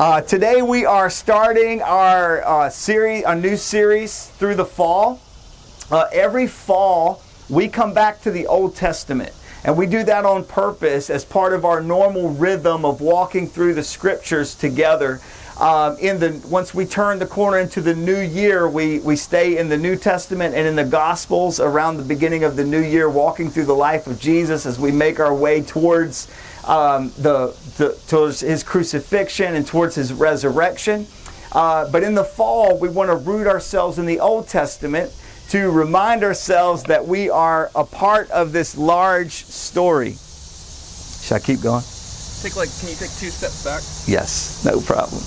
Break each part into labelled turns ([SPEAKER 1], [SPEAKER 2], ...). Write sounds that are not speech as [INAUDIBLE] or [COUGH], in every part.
[SPEAKER 1] Uh, today we are starting our uh, series, a new series through the fall. Uh, every fall we come back to the Old Testament, and we do that on purpose as part of our normal rhythm of walking through the Scriptures together. Um, in the once we turn the corner into the new year, we we stay in the New Testament and in the Gospels around the beginning of the new year, walking through the life of Jesus as we make our way towards um, the, the, towards his crucifixion and towards his resurrection. Uh, but in the fall, we want to root ourselves in the Old Testament to remind ourselves that we are a part of this large story. Should I keep going?
[SPEAKER 2] Take like, can you take two steps back?
[SPEAKER 1] Yes, no problem.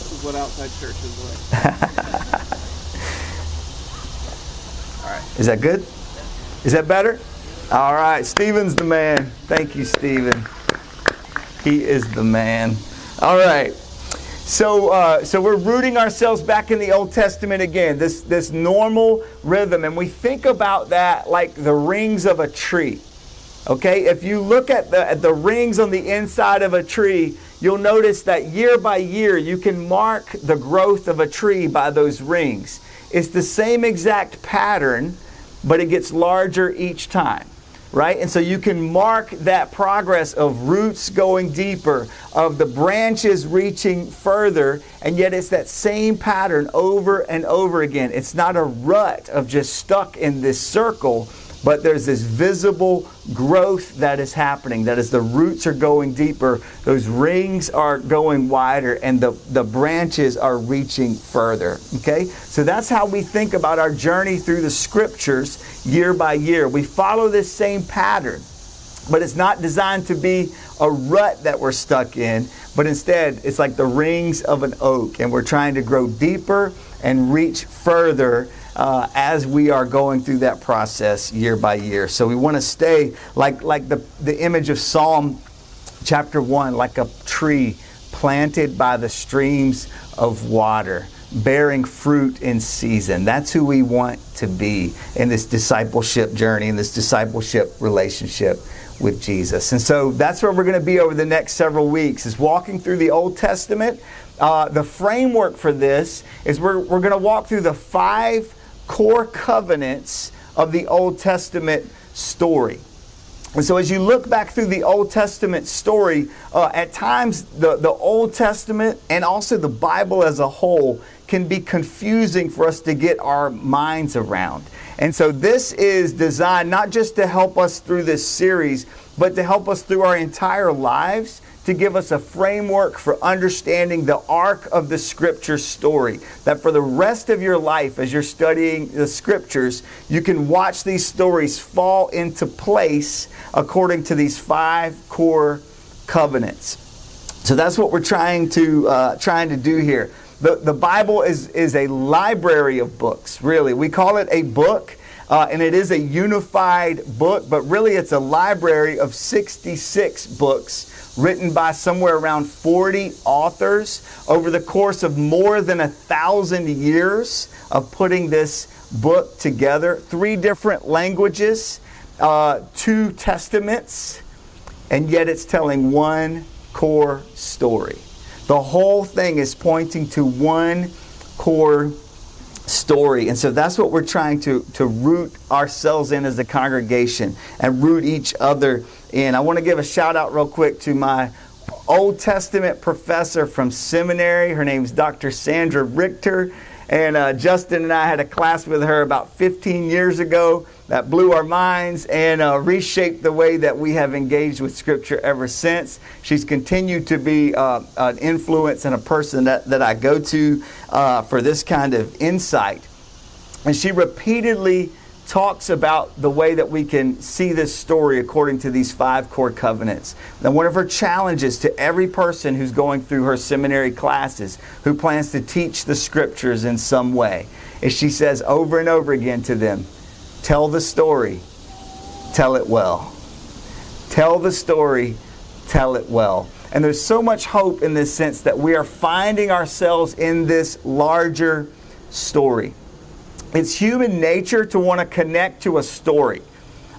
[SPEAKER 2] This is what outside church is like. [LAUGHS] All right.
[SPEAKER 1] Is that good? Is that better? All right, Stephen's the man. Thank you, Stephen. He is the man. All right. So, uh, so we're rooting ourselves back in the Old Testament again. This this normal rhythm, and we think about that like the rings of a tree. Okay, if you look at the at the rings on the inside of a tree, you'll notice that year by year you can mark the growth of a tree by those rings. It's the same exact pattern, but it gets larger each time right? And so you can mark that progress of roots going deeper, of the branches reaching further, and yet it's that same pattern over and over again. It's not a rut of just stuck in this circle, but there's this visible growth that is happening. That as the roots are going deeper, those rings are going wider and the, the branches are reaching further. Okay? So that's how we think about our journey through the scriptures year by year. We follow this same pattern, but it's not designed to be a rut that we're stuck in, but instead it's like the rings of an oak, and we're trying to grow deeper and reach further. Uh, as we are going through that process year by year. So we want to stay like, like the, the image of Psalm chapter 1, like a tree planted by the streams of water bearing fruit in season. That's who we want to be in this discipleship journey, in this discipleship relationship with Jesus. And so that's where we're going to be over the next several weeks is walking through the Old Testament. Uh, the framework for this is we're, we're going to walk through the five core covenants of the Old Testament story. And so, as you look back through the Old Testament story, uh, at times the, the Old Testament and also the Bible as a whole can be confusing for us to get our minds around. And so this is designed not just to help us through this series, but to help us through our entire lives to give us a framework for understanding the arc of the scripture story. That for the rest of your life, as you're studying the scriptures, you can watch these stories fall into place according to these five core covenants. So that's what we're trying to uh, trying to do here. The, the Bible is, is a library of books, really. We call it a book, uh, and it is a unified book, but really it's a library of 66 books written by somewhere around 40 authors over the course of more than a thousand years of putting this book together. Three different languages, uh, two testaments, and yet it's telling one core story. The whole thing is pointing to one core story. And so that's what we're trying to, to root ourselves in as a congregation and root each other in. I want to give a shout out real quick to my Old Testament professor from seminary. Her name's Dr. Sandra Richter. And uh, Justin and I had a class with her about 15 years ago that blew our minds and uh, reshaped the way that we have engaged with Scripture ever since. She's continued to be uh, an influence and a person that, that I go to uh, for this kind of insight. And she repeatedly talks about the way that we can see this story according to these five core covenants. Now, one of her challenges to every person who's going through her seminary classes, who plans to teach the scriptures in some way, is she says over and over again to them, Tell the story, tell it well. Tell the story, tell it well. And there's so much hope in this sense that we are finding ourselves in this larger story. It's human nature to want to connect to a story.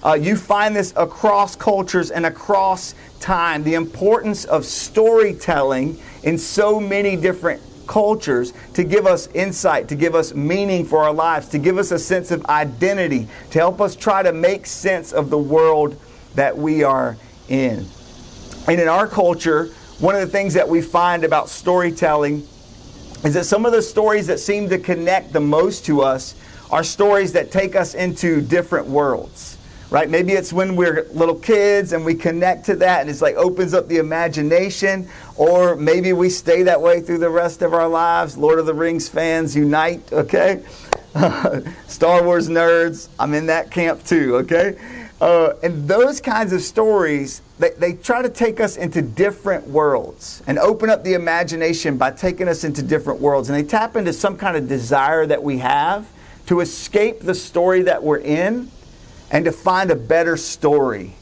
[SPEAKER 1] Uh, you find this across cultures and across time. The importance of storytelling in so many different cultures to give us insight, to give us meaning for our lives, to give us a sense of identity, to help us try to make sense of the world that we are in. And in our culture, one of the things that we find about storytelling is that some of the stories that seem to connect the most to us are stories that take us into different worlds right? Maybe it's when we're little kids and we connect to that and it's like opens up the imagination, or maybe we stay that way through the rest of our lives. Lord of the Rings fans unite, okay? [LAUGHS] Star Wars nerds, I'm in that camp too, okay? Uh, and those kinds of stories, they, they try to take us into different worlds and open up the imagination by taking us into different worlds. And they tap into some kind of desire that we have to escape the story that we're in and to find a better story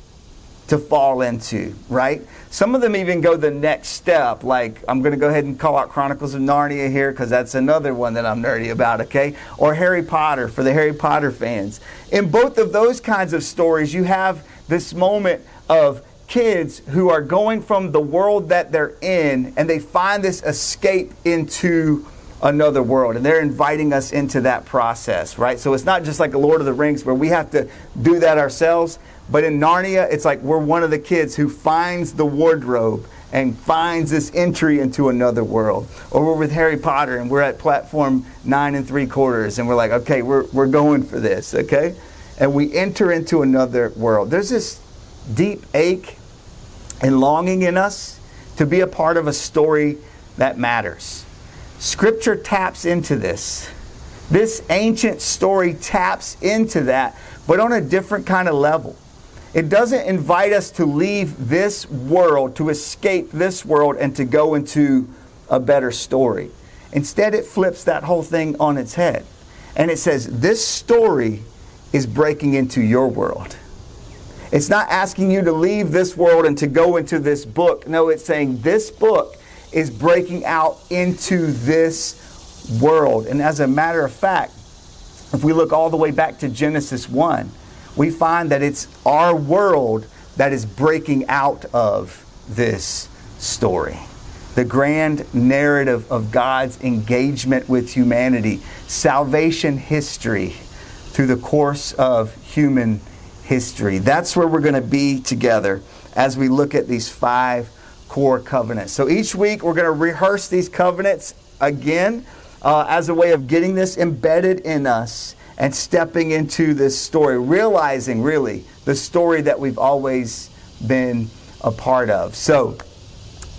[SPEAKER 1] to fall into, right? Some of them even go the next step. Like, I'm going to go ahead and call out Chronicles of Narnia here because that's another one that I'm nerdy about, okay? Or Harry Potter for the Harry Potter fans. In both of those kinds of stories, you have this moment of kids who are going from the world that they're in and they find this escape into another world. And they're inviting us into that process, right? So it's not just like a Lord of the Rings where we have to do that ourselves. But in Narnia, it's like we're one of the kids who finds the wardrobe and finds this entry into another world. Or we're with Harry Potter and we're at platform nine and three quarters and we're like, okay, we're, we're going for this, okay? And we enter into another world. There's this deep ache and longing in us to be a part of a story that matters. Scripture taps into this. This ancient story taps into that, but on a different kind of level. It doesn't invite us to leave this world, to escape this world, and to go into a better story. Instead, it flips that whole thing on its head. And it says, This story is breaking into your world. It's not asking you to leave this world and to go into this book. No, it's saying this book is breaking out into this world. And as a matter of fact, if we look all the way back to Genesis 1, we find that it's our world that is breaking out of this story. The grand narrative of God's engagement with humanity, salvation history through the course of human history. That's where we're going to be together as we look at these five core covenants. So each week we're going to rehearse these covenants again uh, as a way of getting this embedded in us and stepping into this story, realizing really the story that we've always been a part of. So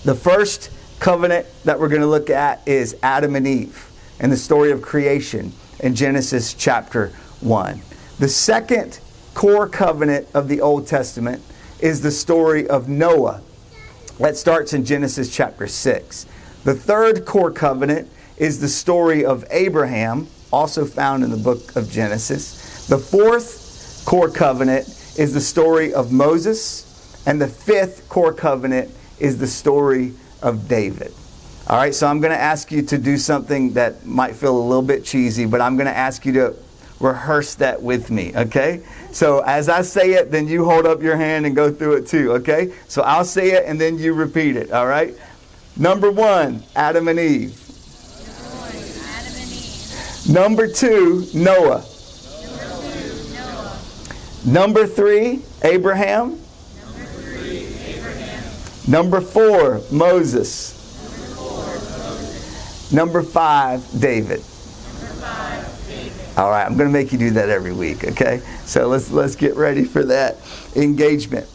[SPEAKER 1] the first covenant that we're going to look at is Adam and Eve and the story of creation in Genesis chapter 1. The second core covenant of the Old Testament is the story of Noah that starts in Genesis chapter 6. The third core covenant is the story of Abraham, also found in the book of Genesis. The fourth core covenant is the story of Moses. And the fifth core covenant is the story of David. All right, so I'm going to ask you to do something that might feel a little bit cheesy, but I'm going to ask you to rehearse that with me, okay? So as I say it, then you hold up your hand and go through it too, okay? So I'll say it and then you repeat it, all right? Number one, Adam and Eve. Number two, Noah.
[SPEAKER 3] Number
[SPEAKER 1] three, Abraham.
[SPEAKER 3] Number
[SPEAKER 1] four, Moses.
[SPEAKER 3] Number
[SPEAKER 1] five, David. All right, I'm going to make you do that every week, okay? So let's let's get ready for that engagement.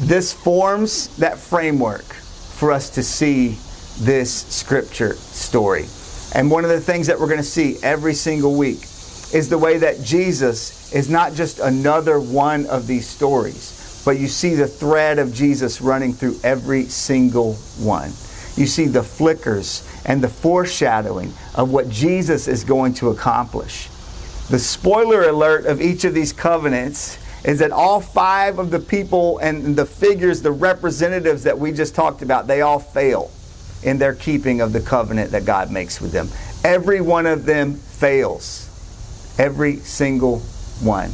[SPEAKER 1] This forms that framework for us to see this scripture story. And one of the things that we're going to see every single week is the way that Jesus is not just another one of these stories, but you see the thread of Jesus running through every single one. You see the flickers and the foreshadowing of what Jesus is going to accomplish. The spoiler alert of each of these covenants is that all five of the people and the figures, the representatives that we just talked about, they all fail in their keeping of the covenant that God makes with them. Every one of them fails. Every single one.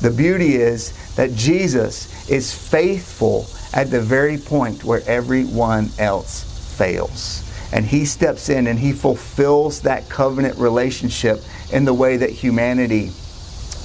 [SPEAKER 1] The beauty is that Jesus is faithful at the very point where everyone else fails. And he steps in and he fulfills that covenant relationship in the way that humanity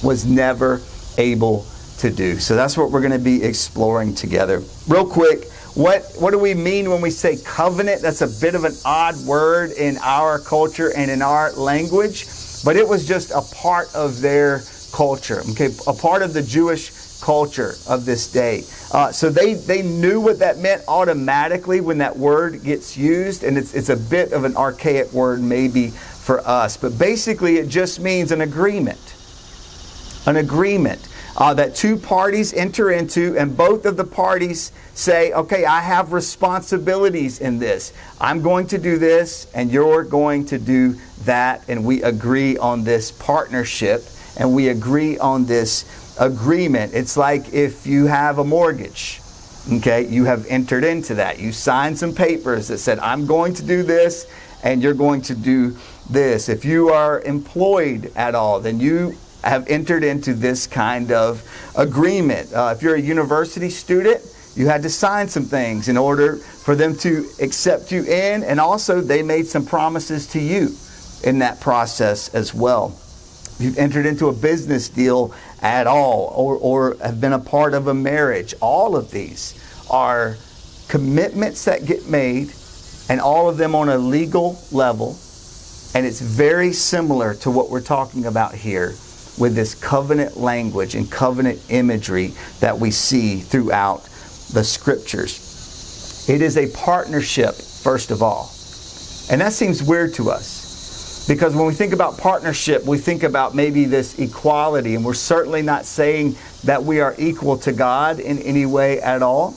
[SPEAKER 1] was never able to do. So that's what we're going to be exploring together. Real quick, what, what do we mean when we say covenant? That's a bit of an odd word in our culture and in our language, but it was just a part of their culture, okay, a part of the Jewish culture of this day. Uh, so they, they knew what that meant automatically when that word gets used, and it's, it's a bit of an archaic word maybe for us, but basically it just means an agreement. An agreement uh, that two parties enter into, and both of the parties say, okay, I have responsibilities in this. I'm going to do this, and you're going to do that, and we agree on this partnership, and we agree on this agreement. It's like if you have a mortgage. Okay, you have entered into that. You signed some papers that said, I'm going to do this and you're going to do this. If you are employed at all, then you have entered into this kind of agreement. Uh, if you're a university student, you had to sign some things in order for them to accept you in, and also they made some promises to you in that process as well. You've entered into a business deal at all, or, or have been a part of a marriage, all of these are commitments that get made, and all of them on a legal level. And it's very similar to what we're talking about here with this covenant language and covenant imagery that we see throughout the scriptures. It is a partnership, first of all. And that seems weird to us because when we think about partnership, we think about maybe this equality, and we're certainly not saying that we are equal to God in any way at all.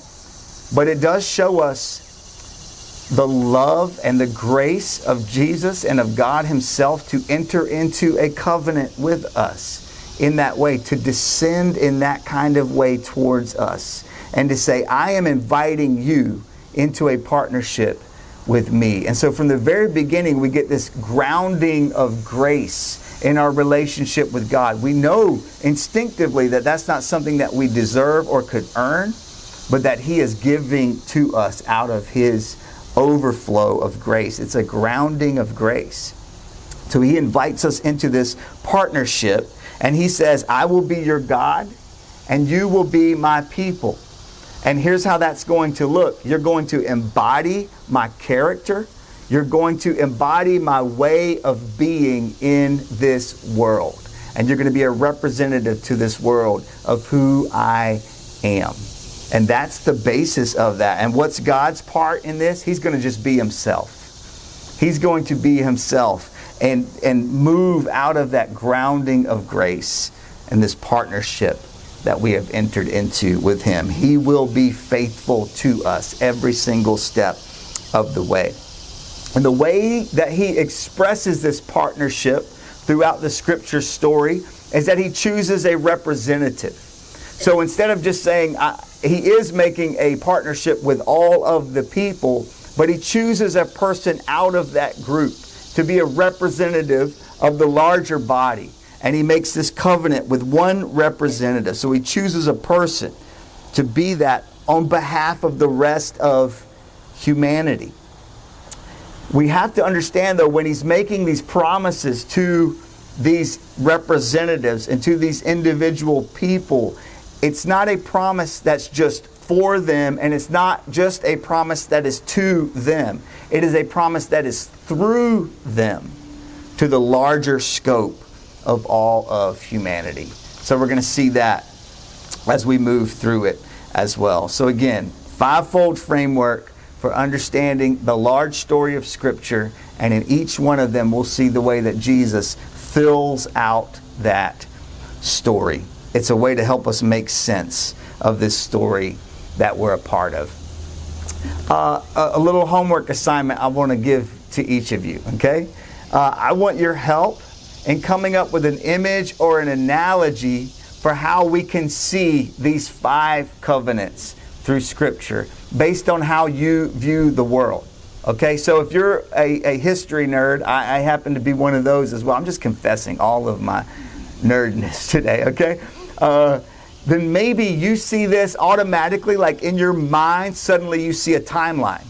[SPEAKER 1] But it does show us the love and the grace of Jesus and of God Himself to enter into a covenant with us in that way, to descend in that kind of way towards us, and to say, I am inviting you into a partnership with me. And so from the very beginning, we get this grounding of grace in our relationship with God. We know instinctively that that's not something that we deserve or could earn, but that He is giving to us out of His overflow of grace. It's a grounding of grace. So He invites us into this partnership, and He says, I will be your God, and you will be my people. And here's how that's going to look you're going to embody my character, you're going to embody my way of being in this world. And you're going to be a representative to this world of who I am. And that's the basis of that. And what's God's part in this? He's going to just be himself. He's going to be himself and, and move out of that grounding of grace and this partnership that we have entered into with him. He will be faithful to us every single step of the way. And the way that he expresses this partnership throughout the scripture story is that he chooses a representative. So instead of just saying, he is making a partnership with all of the people, but he chooses a person out of that group to be a representative of the larger body. And he makes this covenant with one representative. So he chooses a person to be that on behalf of the rest of humanity. We have to understand, though, when he's making these promises to these representatives and to these individual people, it's not a promise that's just for them, and it's not just a promise that is to them. It is a promise that is through them to the larger scope of all of humanity. So we're going to see that as we move through it as well. So, again, fivefold framework for understanding the large story of Scripture, and in each one of them, we'll see the way that Jesus fills out that story. It's a way to help us make sense of this story that we're a part of. Uh, a, little homework assignment I want to give to each of you, okay? Uh, I want your help in coming up with an image or an analogy for how we can see these five covenants through Scripture based on how you view the world. Okay, so if you're a, a history nerd, I, I, happen to be one of those as well. I'm just confessing all of my nerdness [LAUGHS] today, okay? uh, then maybe you see this automatically, like in your mind, suddenly you see a timeline.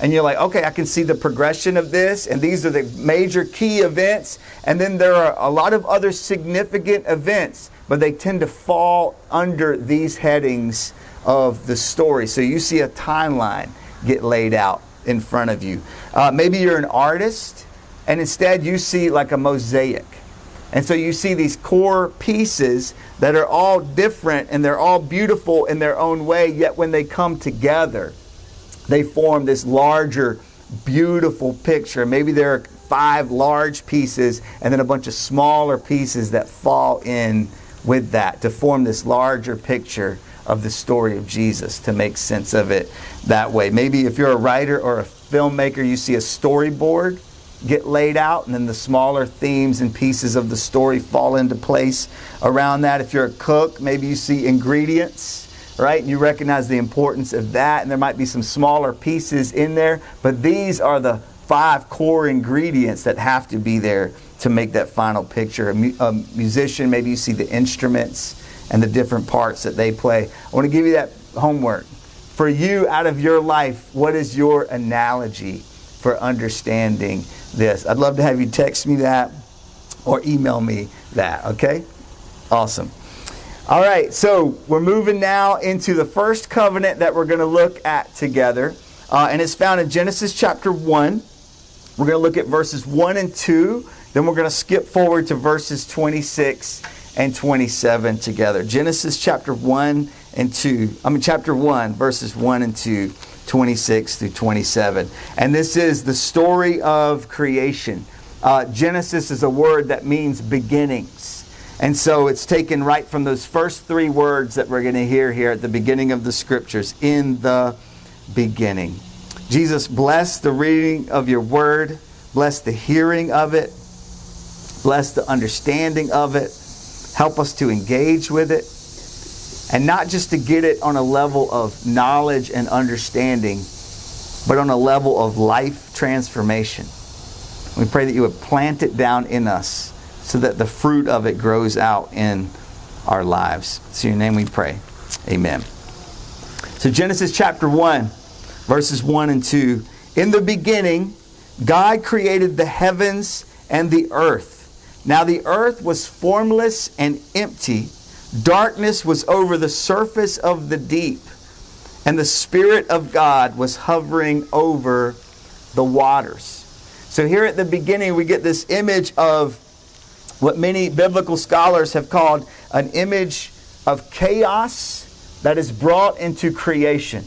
[SPEAKER 1] And you're like, okay, I can see the progression of this, and these are the major key events. And then there are a lot of other significant events, but they tend to fall under these headings of the story. So you see a timeline get laid out in front of you. Uh, maybe you're an artist, and instead you see like a mosaic. And so you see these core pieces that are all different and they're all beautiful in their own way, yet when they come together, they form this larger, beautiful picture. Maybe there are five large pieces and then a bunch of smaller pieces that fall in with that to form this larger picture of the story of Jesus to make sense of it that way. Maybe if you're a writer or a filmmaker, you see a storyboard get laid out, and then the smaller themes and pieces of the story fall into place around that. If you're a cook, maybe you see ingredients, right? You recognize the importance of that, and there might be some smaller pieces in there, but these are the five core ingredients that have to be there to make that final picture. A, mu- a musician, maybe you see the instruments and the different parts that they play. I want to give you that homework. For you, out of your life, what is your analogy for understanding this? I'd love to have you text me that or email me that, okay? Awesome. All right, so we're moving now into the first covenant that we're going to look at together. Uh, and it's found in Genesis chapter 1. We're going to look at verses 1 and 2. Then we're going to skip forward to verses 26 and 27 together. Genesis chapter 1 and 2. I mean, chapter 1, verses 1 and 2, 26 through 27. And this is the story of creation. Uh, Genesis is a word that means beginnings. And so it's taken right from those first three words that we're going to hear here at the beginning of the scriptures in the beginning. Jesus, bless the reading of your word, bless the hearing of it, bless the understanding of it. Help us to engage with it. And not just to get it on a level of knowledge and understanding, but on a level of life transformation. We pray that you would plant it down in us so that the fruit of it grows out in our lives. It's in your name we pray. Amen. So, Genesis chapter 1, verses 1 and 2. In the beginning, God created the heavens and the earth. Now the earth was formless and empty. Darkness was over the surface of the deep, and the Spirit of God was hovering over the waters. So, here at the beginning, we get this image of what many biblical scholars have called an image of chaos that is brought into creation.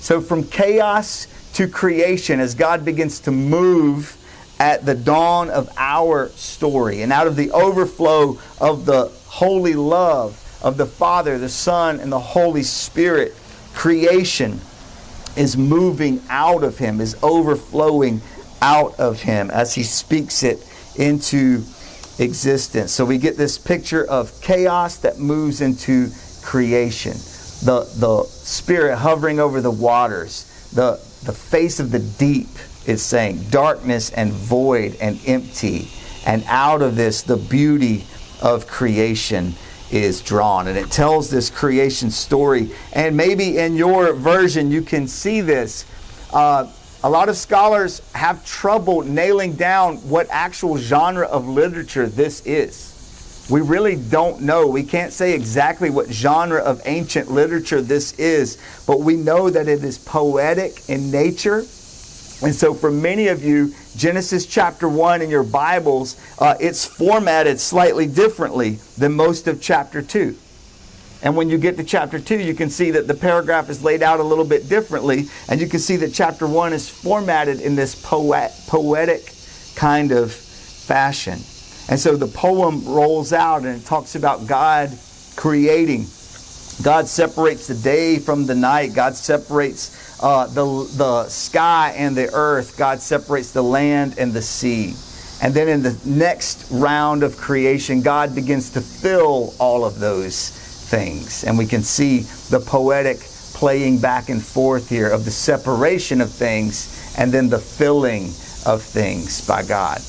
[SPEAKER 1] So, from chaos to creation, as God begins to move at the dawn of our story, and out of the overflow of the holy love of the Father, the Son, and the Holy Spirit, creation is moving out of Him, is overflowing out of Him as He speaks it into existence. So we get this picture of chaos that moves into creation. The, the Spirit hovering over the waters, the, the face of the deep is saying darkness and void and empty. And out of this, the beauty of creation is drawn. And it tells this creation story. And maybe in your version, you can see this. Uh, a lot of scholars have trouble nailing down what actual genre of literature this is. We really don't know. We can't say exactly what genre of ancient literature this is, but we know that it is poetic in nature. And so, for many of you, Genesis chapter 1 in your Bibles, uh, it's formatted slightly differently than most of chapter 2. And when you get to chapter 2, you can see that the paragraph is laid out a little bit differently. And you can see that chapter 1 is formatted in this poet, poetic kind of fashion. And so the poem rolls out and it talks about God creating. God separates the day from the night. God separates uh, the, the sky and the earth. God separates the land and the sea. And then in the next round of creation, God begins to fill all of those things. And we can see the poetic playing back and forth here of the separation of things and then the filling of things by God.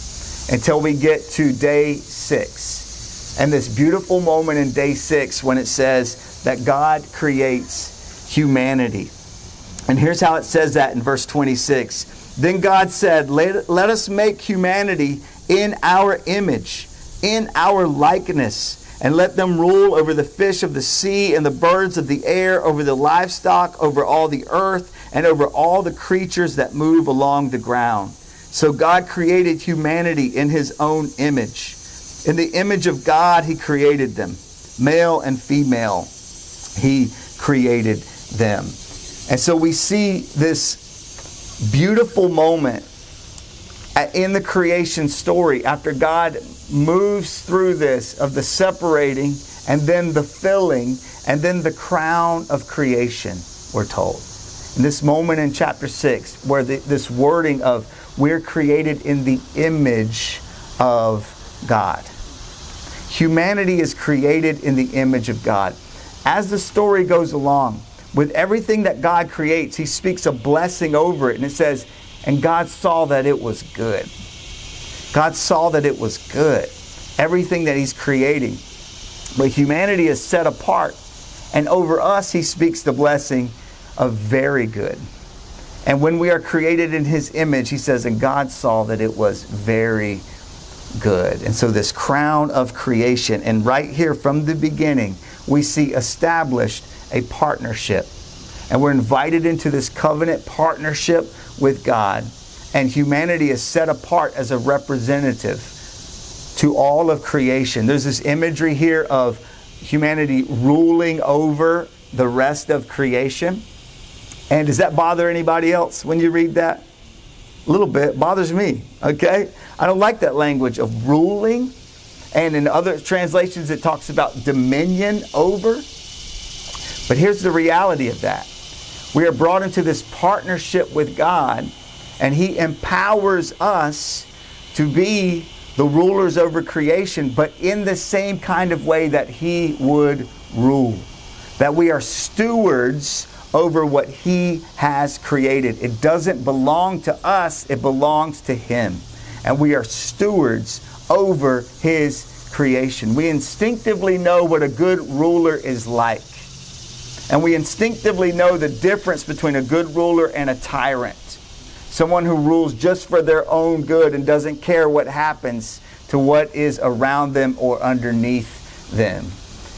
[SPEAKER 1] Until we get to day six. and this beautiful moment in day six when it says that God creates humanity. And here's how it says that in verse 26. Then God said, Let, let us make humanity in our image, in our likeness, and let them rule over the fish of the sea and the birds of the air, over the livestock, over all the earth, and over all the creatures that move along the ground. So God created humanity in his own image. In the image of God, he created them. Male and female, he created them. And so we see this beautiful moment in the creation story after God moves through this of the separating and then the filling and then the crown of creation, we're told. In this moment in chapter 6, where the, this wording of we're created in the image of God. Humanity is created in the image of God. As the story goes along, with everything that God creates, He speaks a blessing over it. And it says, and God saw that it was good. God saw that it was good. Everything that He's creating. But humanity is set apart. And over us, He speaks the blessing of very good. And when we are created in His image, He says, and God saw that it was very good. And so, this crown of creation, and right here from the beginning, we see established a partnership. And we're invited into this covenant partnership with God. And humanity is set apart as a representative to all of creation. There's this imagery here of humanity ruling over the rest of creation. And does that bother anybody else when you read that? A little bit. Bothers me, okay? I don't like that language of ruling. And in other translations, it talks about dominion over. But here's the reality of that we are brought into this partnership with God, and He empowers us to be the rulers over creation, but in the same kind of way that He would rule. That we are stewards over what He has created. It doesn't belong to us, it belongs to Him. And we are stewards over His creation. We instinctively know what a good ruler is like. And we instinctively know the difference between a good ruler and a tyrant. Someone who rules just for their own good and doesn't care what happens to what is around them or underneath them.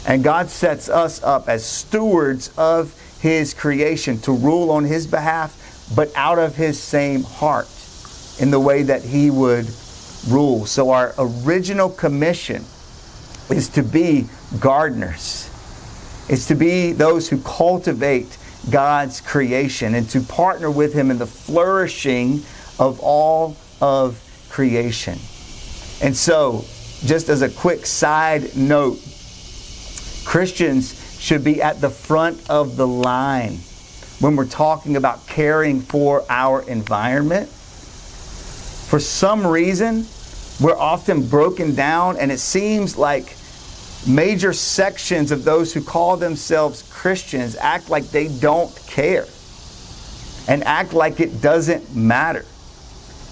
[SPEAKER 1] And God sets us up as stewards of His creation to rule on His behalf, but out of His same heart in the way that He would rule. So, our original commission is to be gardeners it's to be those who cultivate God's creation and to partner with Him in the flourishing of all of creation. And so, just as a quick side note, Christians should be at the front of the line when we're talking about caring for our environment. For some reason, we're often broken down, and it seems like major sections of those who call themselves Christians act like they don't care and act like it doesn't matter.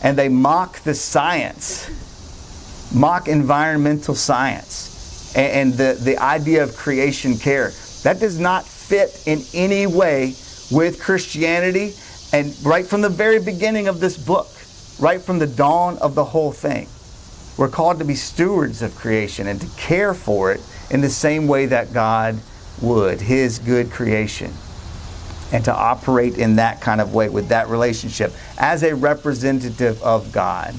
[SPEAKER 1] And they mock the science, mock environmental science, and, the, the idea of creation care. That does not fit in any way with Christianity. And right from the very beginning of this book, right from the dawn of the whole thing, we're called to be stewards of creation and to care for it in the same way that God would, His good creation. And to operate in that kind of way with that relationship as a representative of God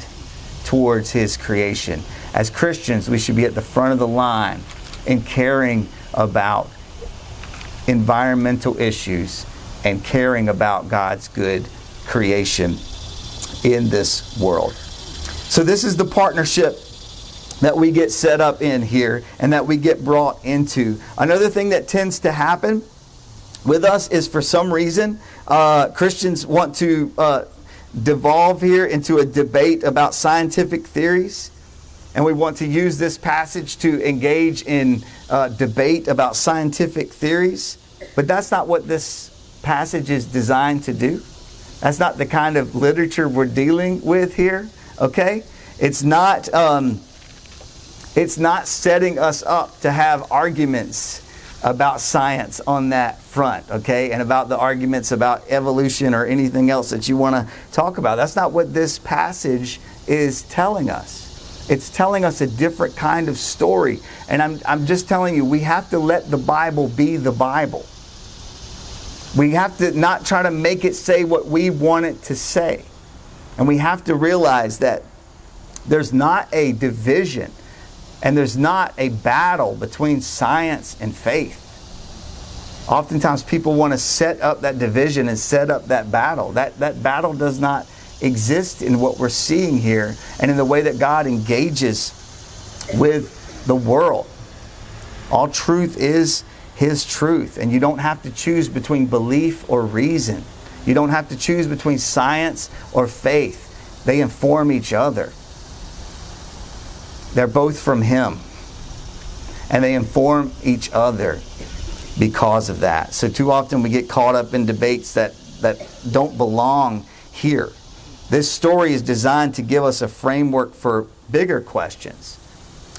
[SPEAKER 1] towards His creation. As Christians, we should be at the front of the line in caring about environmental issues and caring about God's good creation in this world. So, this is the partnership that we get set up in here and that we get brought into. Another thing that tends to happen with us is for some reason, uh, Christians want to uh, devolve here into a debate about scientific theories. And we want to use this passage to engage in uh, debate about scientific theories. But that's not what this passage is designed to do. That's not the kind of literature we're dealing with here okay? It's not, um, It's not setting us up to have arguments about science on that front, okay? And about the arguments about evolution or anything else that you want to talk about. That's not what this passage is telling us. It's telling us a different kind of story. And I'm, I'm just telling you, we have to let the Bible be the Bible. We have to not try to make it say what we want it to say. And we have to realize that there's not a division and there's not a battle between science and faith. Oftentimes people want to set up that division and set up that battle. That, that battle does not exist in what we're seeing here and in the way that God engages with the world. All truth is His truth, and you don't have to choose between belief or reason. You don't have to choose between science or faith. They inform each other. They're both from Him, and they inform each other because of that. So, too often we get caught up in debates that, that don't belong here. This story is designed to give us a framework for bigger questions.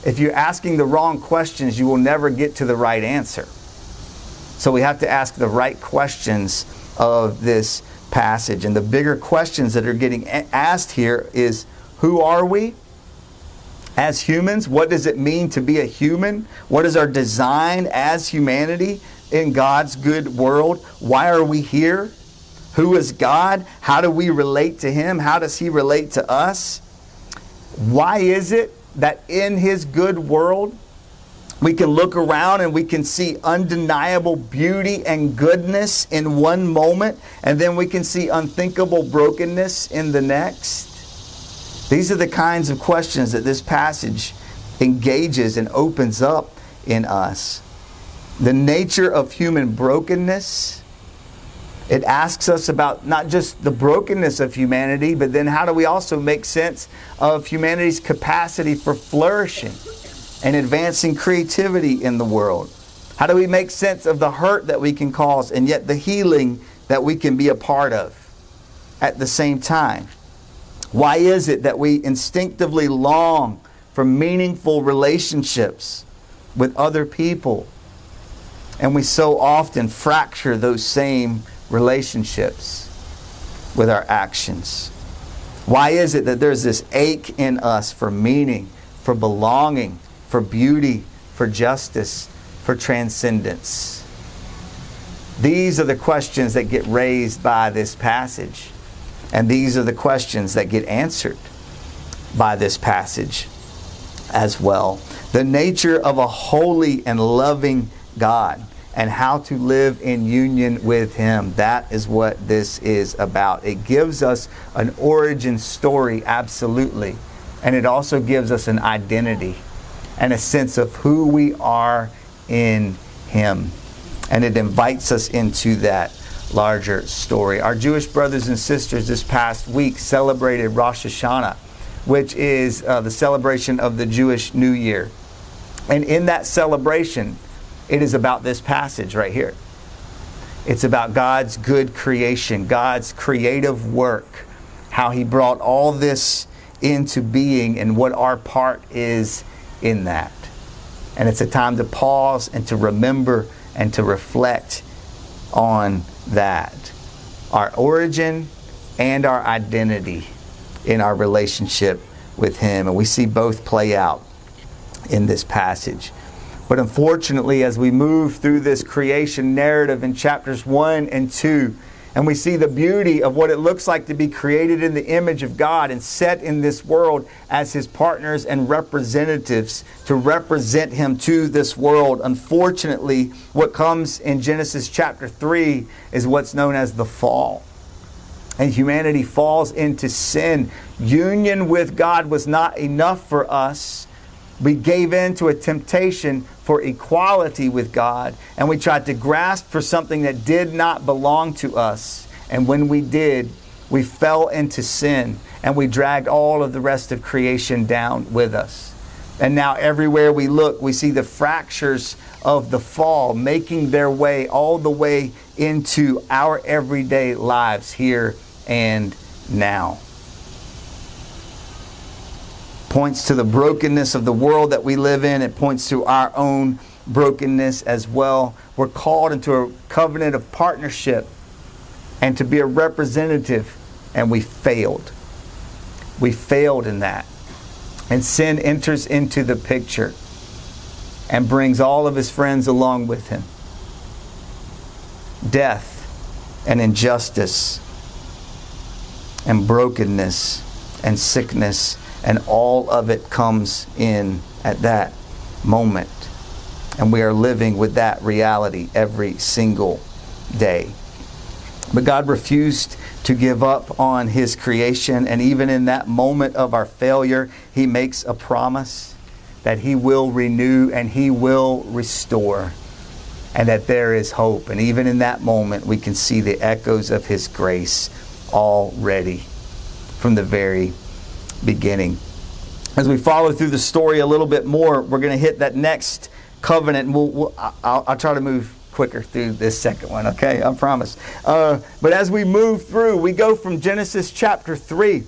[SPEAKER 1] If you're asking the wrong questions, you will never get to the right answer. So we have to ask the right questions of this passage. And the bigger questions that are getting asked here is who are we? As humans, what does it mean to be a human? What is our design as humanity in God's good world? Why are we here? Who is God? How do we relate to Him? How does He relate to us? Why is it that in His good world, we can look around and we can see undeniable beauty and goodness in one moment, and then we can see unthinkable brokenness in the next? These are the kinds of questions that this passage engages and opens up in us. The nature of human brokenness it asks us about not just the brokenness of humanity, but then how do we also make sense of humanity's capacity for flourishing and advancing creativity in the world? How do we make sense of the hurt that we can cause and yet the healing that we can be a part of at the same time? Why is it that we instinctively long for meaningful relationships with other people and we so often fracture those same relationships with our actions? Why is it that there's this ache in us for meaning, for belonging, for beauty, for justice, for transcendence? These are the questions that get raised by this passage. And these are the questions that get answered by this passage as well. The nature of a holy and loving God and how to live in union with Him. That is what this is about. It gives us an origin story, absolutely. And it also gives us an identity and a sense of who we are in Him. And it invites us into that larger story. Our Jewish brothers and sisters this past week celebrated Rosh Hashanah, which is uh, the celebration of the Jewish New Year. And in that celebration, it is about this passage right here. It's about God's good creation, God's creative work, how He brought all this into being, and what our part is in that. And it's a time to pause and to remember and to reflect on that. Our origin and our identity in our relationship with Him. And we see both play out in this passage. But unfortunately, as we move through this creation narrative in chapters 1 and 2, and we see the beauty of what it looks like to be created in the image of God and set in this world as His partners and representatives to represent Him to this world. Unfortunately, what comes in Genesis chapter 3 is what's known as the fall. And humanity falls into sin. Union with God was not enough for us we gave in to a temptation for equality with God, and we tried to grasp for something that did not belong to us. And when we did, we fell into sin, and we dragged all of the rest of creation down with us. And now, everywhere we look, we see the fractures of the fall making their way all the way into our everyday lives here and now. Points to the brokenness of the world that we live in. It points to our own brokenness as well. We're called into a covenant of partnership and to be a representative, and we failed. We failed in that. And sin enters into the picture and brings all of his friends along with him. Death and injustice and brokenness and sickness, and all of it comes in at that moment. And we are living with that reality every single day. But God refused to give up on His creation, and even in that moment of our failure, He makes a promise that He will renew and He will restore, and that there is hope. And even in that moment, we can see the echoes of His grace already from the very beginning. As we follow through the story a little bit more, we're going to hit that next covenant, we'll, we'll I'll, I'll try to move quicker through this second one, okay? I promise. Uh, but as we move through, we go from Genesis chapter 3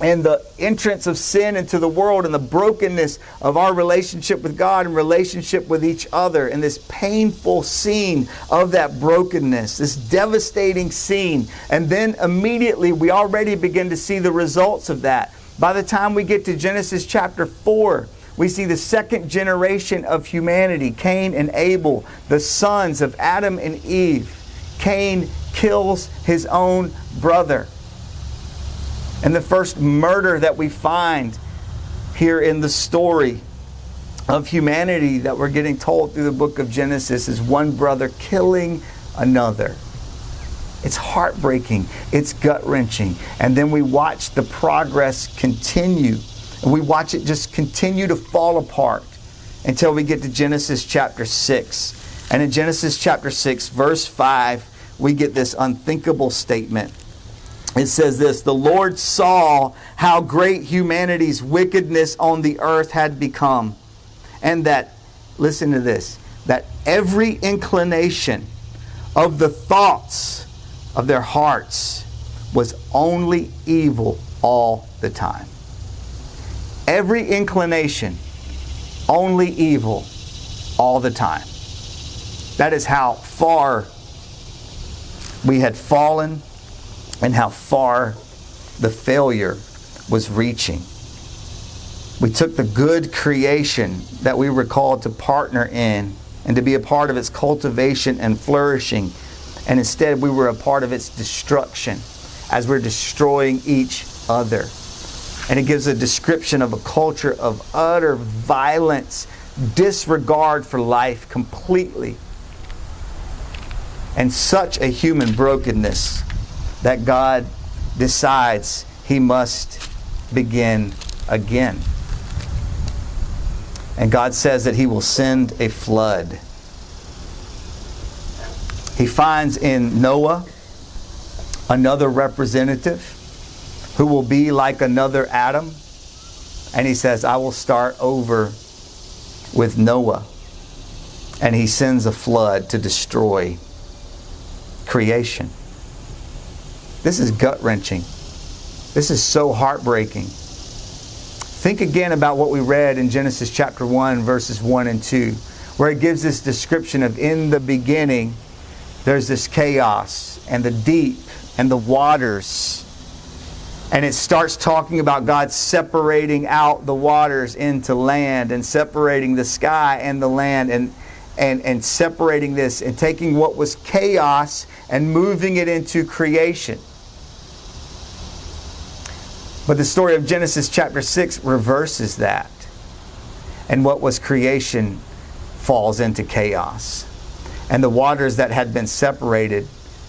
[SPEAKER 1] and the entrance of sin into the world and the brokenness of our relationship with God and relationship with each other and this painful scene of that brokenness, this devastating scene. And then immediately we already begin to see the results of that. By the time we get to Genesis chapter 4, we see the second generation of humanity, Cain and Abel, the sons of Adam and Eve. Cain kills his own brother. And the first murder that we find here in the story of humanity that we're getting told through the book of Genesis is one brother killing another. It's heartbreaking, it's gut wrenching. And then we watch the progress continue. And we watch it just continue to fall apart until we get to Genesis chapter 6. And in Genesis chapter 6, verse 5, we get this unthinkable statement it says this The Lord saw how great humanity's wickedness on the earth had become, and that, listen to this, that every inclination of the thoughts of their hearts was only evil all the time. Every inclination, only evil all the time. That is how far we had fallen and how far the failure was reaching. We took the good creation that we were called to partner in and to be a part of its cultivation and flourishing, and instead we were a part of its destruction as we're destroying each other. And it gives a description of a culture of utter violence, disregard for life completely, and such a human brokenness that God decides he must begin again. And God says that he will send a flood. He finds in Noah another representative who will be like another Adam. And he says, I will start over with Noah. And he sends a flood to destroy creation. This is gut wrenching. This is so heartbreaking. Think again about what we read in Genesis chapter 1, verses 1 and 2, where it gives this description of in the beginning, there's this chaos and the deep and the waters. And it starts talking about God separating out the waters into land and separating the sky and the land and, and, and separating this and taking what was chaos and moving it into creation. But the story of Genesis chapter 6 reverses that. And what was creation falls into chaos. And the waters that had been separated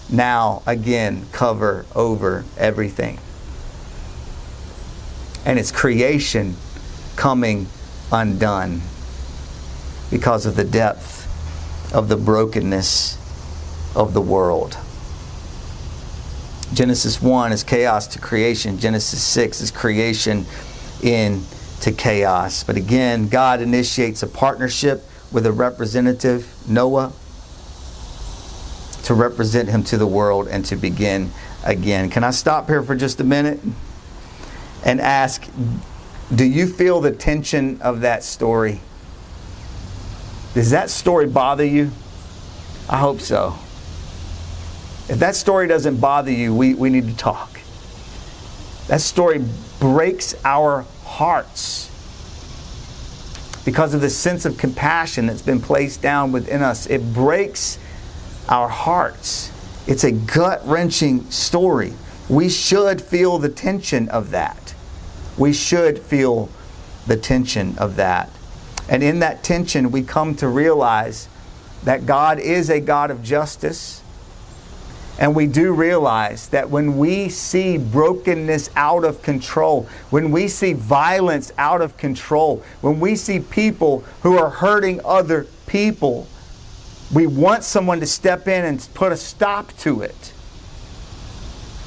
[SPEAKER 1] now again cover over everything. And it's creation coming undone because of the depth of the brokenness of the world. Genesis 1 is chaos to creation. Genesis 6 is creation into chaos. But again, God initiates a partnership with a representative, Noah, to represent him to the world and to begin again. Can I stop here for just a minute and ask Do you feel the tension of that story? Does that story bother you? I hope so. If that story doesn't bother you, we, we need to talk. That story breaks our hearts because of the sense of compassion that's been placed down within us. It breaks our hearts. It's a gut wrenching story. We should feel the tension of that. We should feel the tension of that. And in that tension, we come to realize that God is a God of justice. And we do realize that when we see brokenness out of control, when we see violence out of control, when we see people who are hurting other people, we want someone to step in and put a stop to it.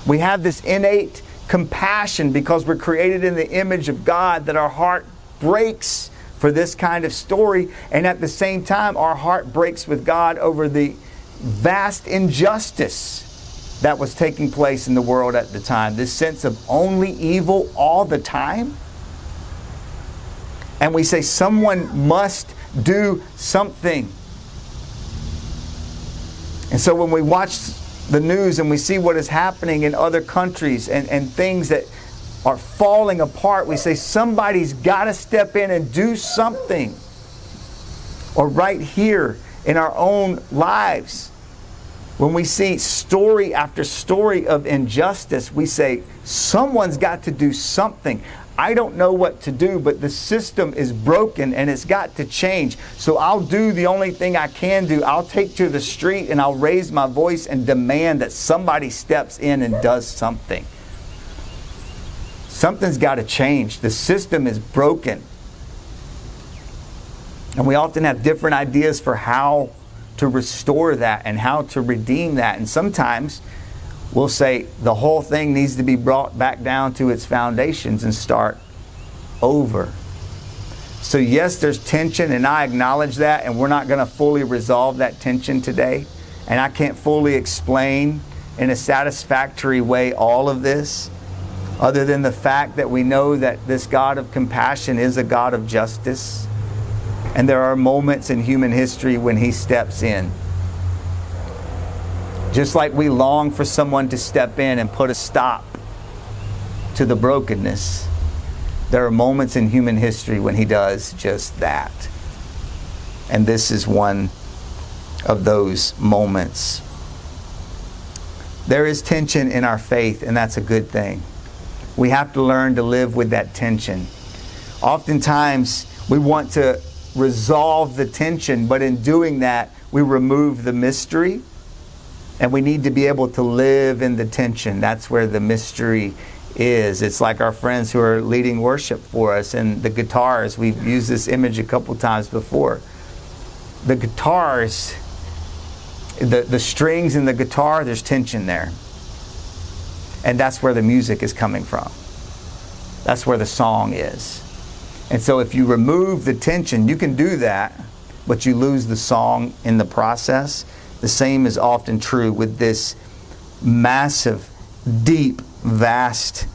[SPEAKER 1] We have this innate compassion because we're created in the image of God that our heart breaks for this kind of story. And at the same time, our heart breaks with God over the vast injustice that was taking place in the world at the time. This sense of only evil all the time. And we say someone must do something. And so when we watch the news and we see what is happening in other countries and, and things that are falling apart, we say somebody's got to step in and do something. Or right here in our own lives, when we see story after story of injustice, we say someone's got to do something. I don't know what to do, but the system is broken and it's got to change. So I'll do the only thing I can do. I'll take to the street and I'll raise my voice and demand that somebody steps in and does something. Something's got to change. The system is broken. And we often have different ideas for how to restore that and how to redeem that. And sometimes we'll say the whole thing needs to be brought back down to its foundations and start over. So, yes, there's tension, and I acknowledge that, and we're not going to fully resolve that tension today. And I can't fully explain in a satisfactory way all of this, other than the fact that we know that this God of compassion is a God of justice. And there are moments in human history when He steps in. Just like we long for someone to step in and put a stop to the brokenness, there are moments in human history when He does just that. And this is one of those moments. There is tension in our faith, and that's a good thing. We have to learn to live with that tension. Oftentimes, we want to resolve the tension, but in doing that, we remove the mystery and we need to be able to live in the tension. That's where the mystery is. It's like our friends who are leading worship for us and the guitars. We've used this image a couple times before. The guitars, the, the strings in the guitar, there's tension there. And that's where the music is coming from. That's where the song is. And so if you remove the tension, you can do that, but you lose the song in the process. The same is often true with this massive, deep, vast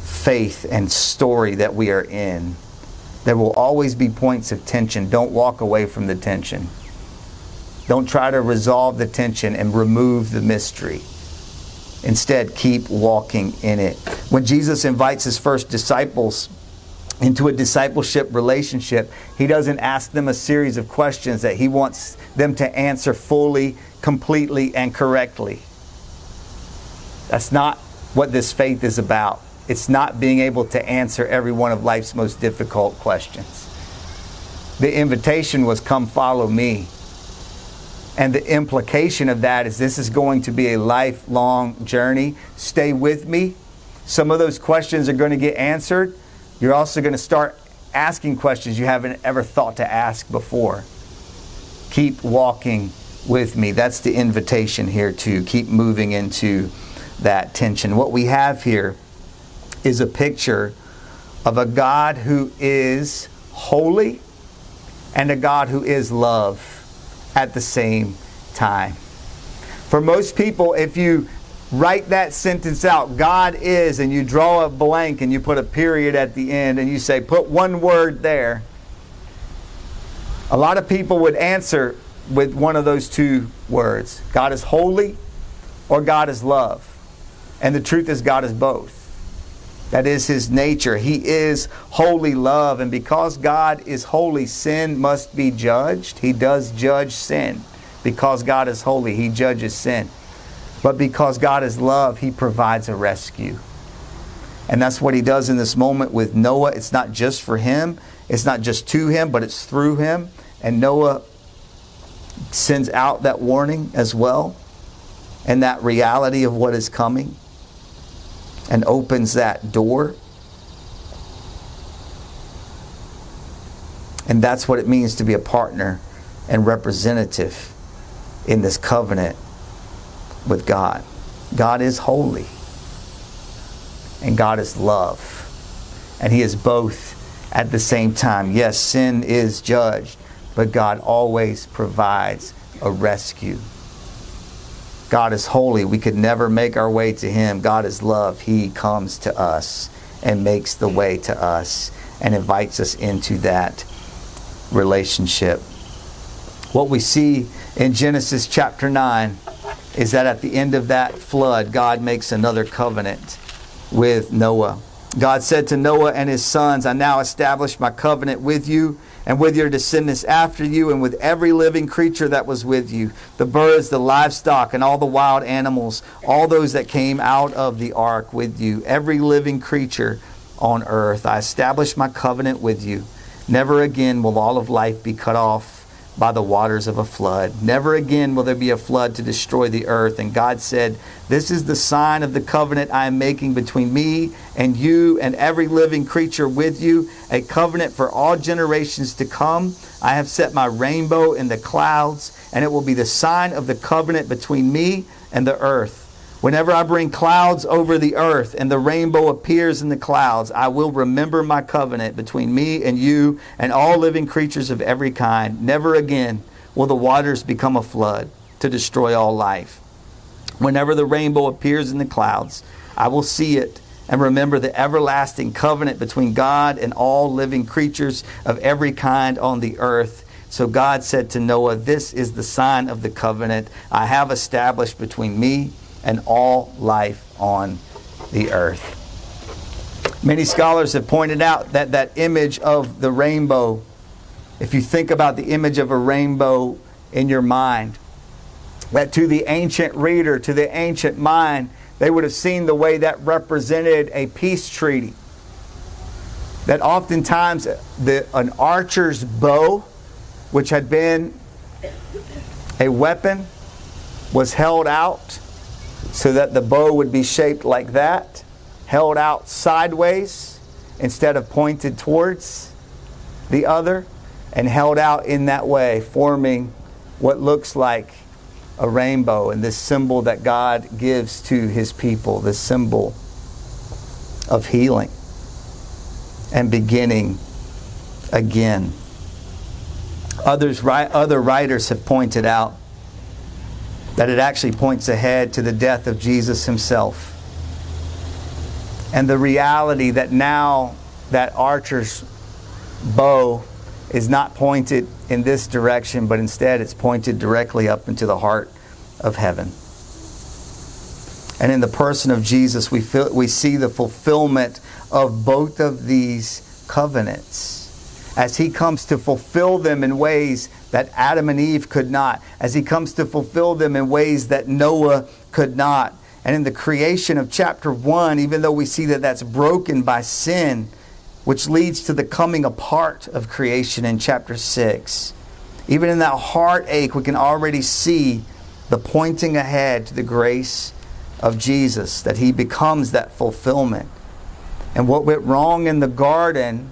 [SPEAKER 1] faith and story that we are in. There will always be points of tension. Don't walk away from the tension. Don't try to resolve the tension and remove the mystery. Instead, keep walking in it. When Jesus invites his first disciples into a discipleship relationship, he doesn't ask them a series of questions that he wants them to answer fully, completely, and correctly. That's not what this faith is about. It's not being able to answer every one of life's most difficult questions. The invitation was, Come follow me. And the implication of that is this is going to be a lifelong journey. Stay with me. Some of those questions are going to get answered. You're also going to start asking questions you haven't ever thought to ask before. Keep walking with me. That's the invitation here, to keep moving into that tension. What we have here is a picture of a God who is holy and a God who is love at the same time. For most people, if you write that sentence out God is, and you draw a blank and you put a period at the end and you say, put one word there, a lot of people would answer with one of those two words God is holy or God is love. And the truth is, God is both. That is his nature. He is holy love. And because God is holy, sin must be judged. He does judge sin. Because God is holy, he judges sin. But because God is love, he provides a rescue. And that's what he does in this moment with Noah. It's not just for him, it's not just to him, but it's through him. And Noah sends out that warning as well and that reality of what is coming and opens that door. And that's what it means to be a partner and representative in this covenant with God. God is holy, and God is love, and He is both at the same time. Yes, sin is judged, but God always provides a rescue. God is holy. We could never make our way to Him. God is love. He comes to us and makes the way to us and invites us into that relationship. What we see in Genesis chapter 9 is that at the end of that flood, God makes another covenant with Noah. God said to Noah and his sons, I now establish my covenant with you and with your descendants after you, and with every living creature that was with you the birds, the livestock, and all the wild animals, all those that came out of the ark with you, every living creature on earth. I establish my covenant with you. Never again will all of life be cut off by the waters of a flood. Never again will there be a flood to destroy the earth. And God said, This is the sign of the covenant I am making between me and you and every living creature with you, a covenant for all generations to come. I have set my rainbow in the clouds, and it will be the sign of the covenant between me and the earth. Whenever I bring clouds over the earth and the rainbow appears in the clouds, I will remember my covenant between me and you and all living creatures of every kind. Never again will the waters become a flood to destroy all life. Whenever the rainbow appears in the clouds, I will see it and remember the everlasting covenant between God and all living creatures of every kind on the earth. So God said to Noah, This is the sign of the covenant I have established between me and all life on the earth. Many scholars have pointed out that that image of the rainbow, if you think about the image of a rainbow in your mind, that to the ancient reader, to the ancient mind, they would have seen the way that represented a peace treaty. That oftentimes uh, the, an archer's bow, which had been a weapon, was held out so that the bow would be shaped like that, held out sideways instead of pointed towards the other, and held out in that way, forming what looks like a rainbow and this symbol that God gives to his people, this symbol of healing and beginning again. Others, other writers have pointed out that it actually points ahead to the death of Jesus himself. And the reality that now that archer's bow is not pointed in this direction, but instead it's pointed directly up into the heart of heaven. And in the person of Jesus, we, feel, we see the fulfillment of both of these covenants as he comes to fulfill them in ways that Adam and Eve could not, as he comes to fulfill them in ways that Noah could not. And in the creation of chapter 1, even though we see that that's broken by sin, which leads to the coming apart of creation in chapter 6, even in that heartache, we can already see the pointing ahead to the grace of Jesus, that he becomes that fulfillment. And what went wrong in the garden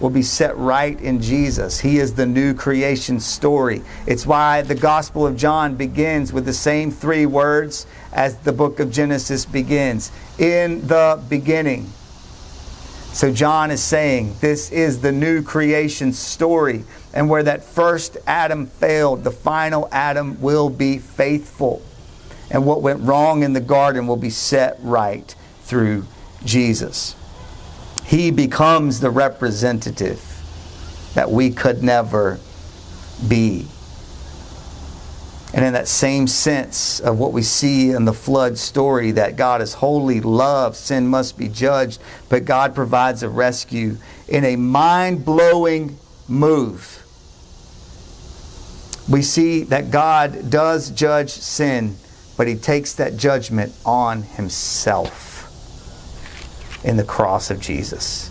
[SPEAKER 1] will be set right in Jesus. He is the new creation story. It's why the Gospel of John begins with the same three words as the book of Genesis begins in the beginning. So John is saying this is the new creation story. And where that first Adam failed, the final Adam will be faithful. and what went wrong in the garden will be set right through Jesus. He becomes the representative that we could never be. And in that same sense of what we see in the flood story, that God is holy, love, sin must be judged, but God provides a rescue in a mind blowing move. We see that God does judge sin, but He takes that judgment on Himself in the cross of Jesus.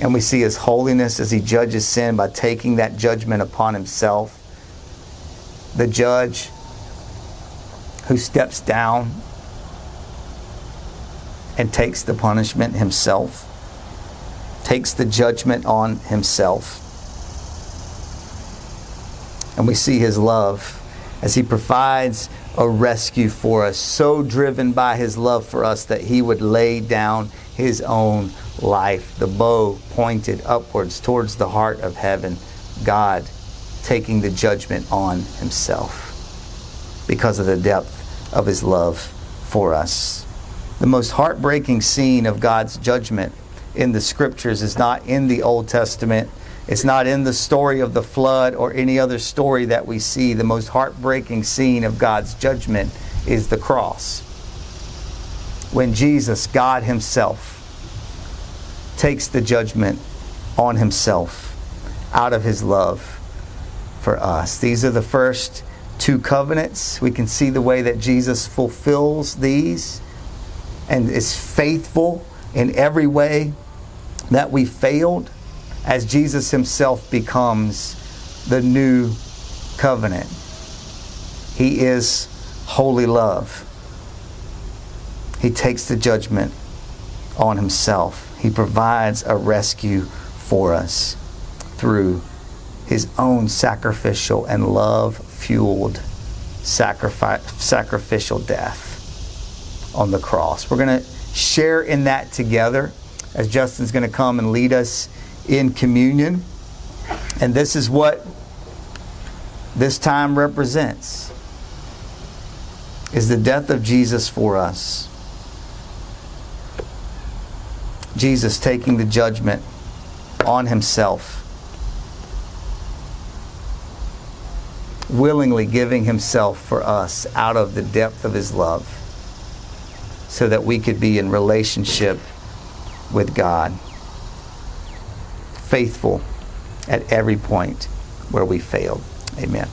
[SPEAKER 1] And we see his holiness as he judges sin by taking that judgment upon himself. The judge who steps down and takes the punishment himself, takes the judgment on himself. And we see his love as he provides a rescue for us, so driven by his love for us that he would lay down his own life, the bow pointed upwards towards the heart of heaven, God taking the judgment on himself because of the depth of his love for us. The most heartbreaking scene of God's judgment in the scriptures is not in the Old Testament. It's not in the story of the flood or any other story that we see. The most heartbreaking scene of God's judgment is the cross. When Jesus, God Himself, takes the judgment on himself out of his love for us. These are the first two covenants. We can see the way that Jesus fulfills these and is faithful in every way that we failed as Jesus himself becomes the new covenant. He is holy love. He takes the judgment on himself. He provides a rescue for us through his own sacrificial and love fueled sacrifice, sacrificial death on the cross. We're going to share in that together as Justin's going to come and lead us in communion. And this is what this time represents is the death of Jesus for us. Jesus taking the judgment on himself, willingly giving himself for us out of the depth of his love so that we could be in relationship with God, faithful at every point where we failed. Amen.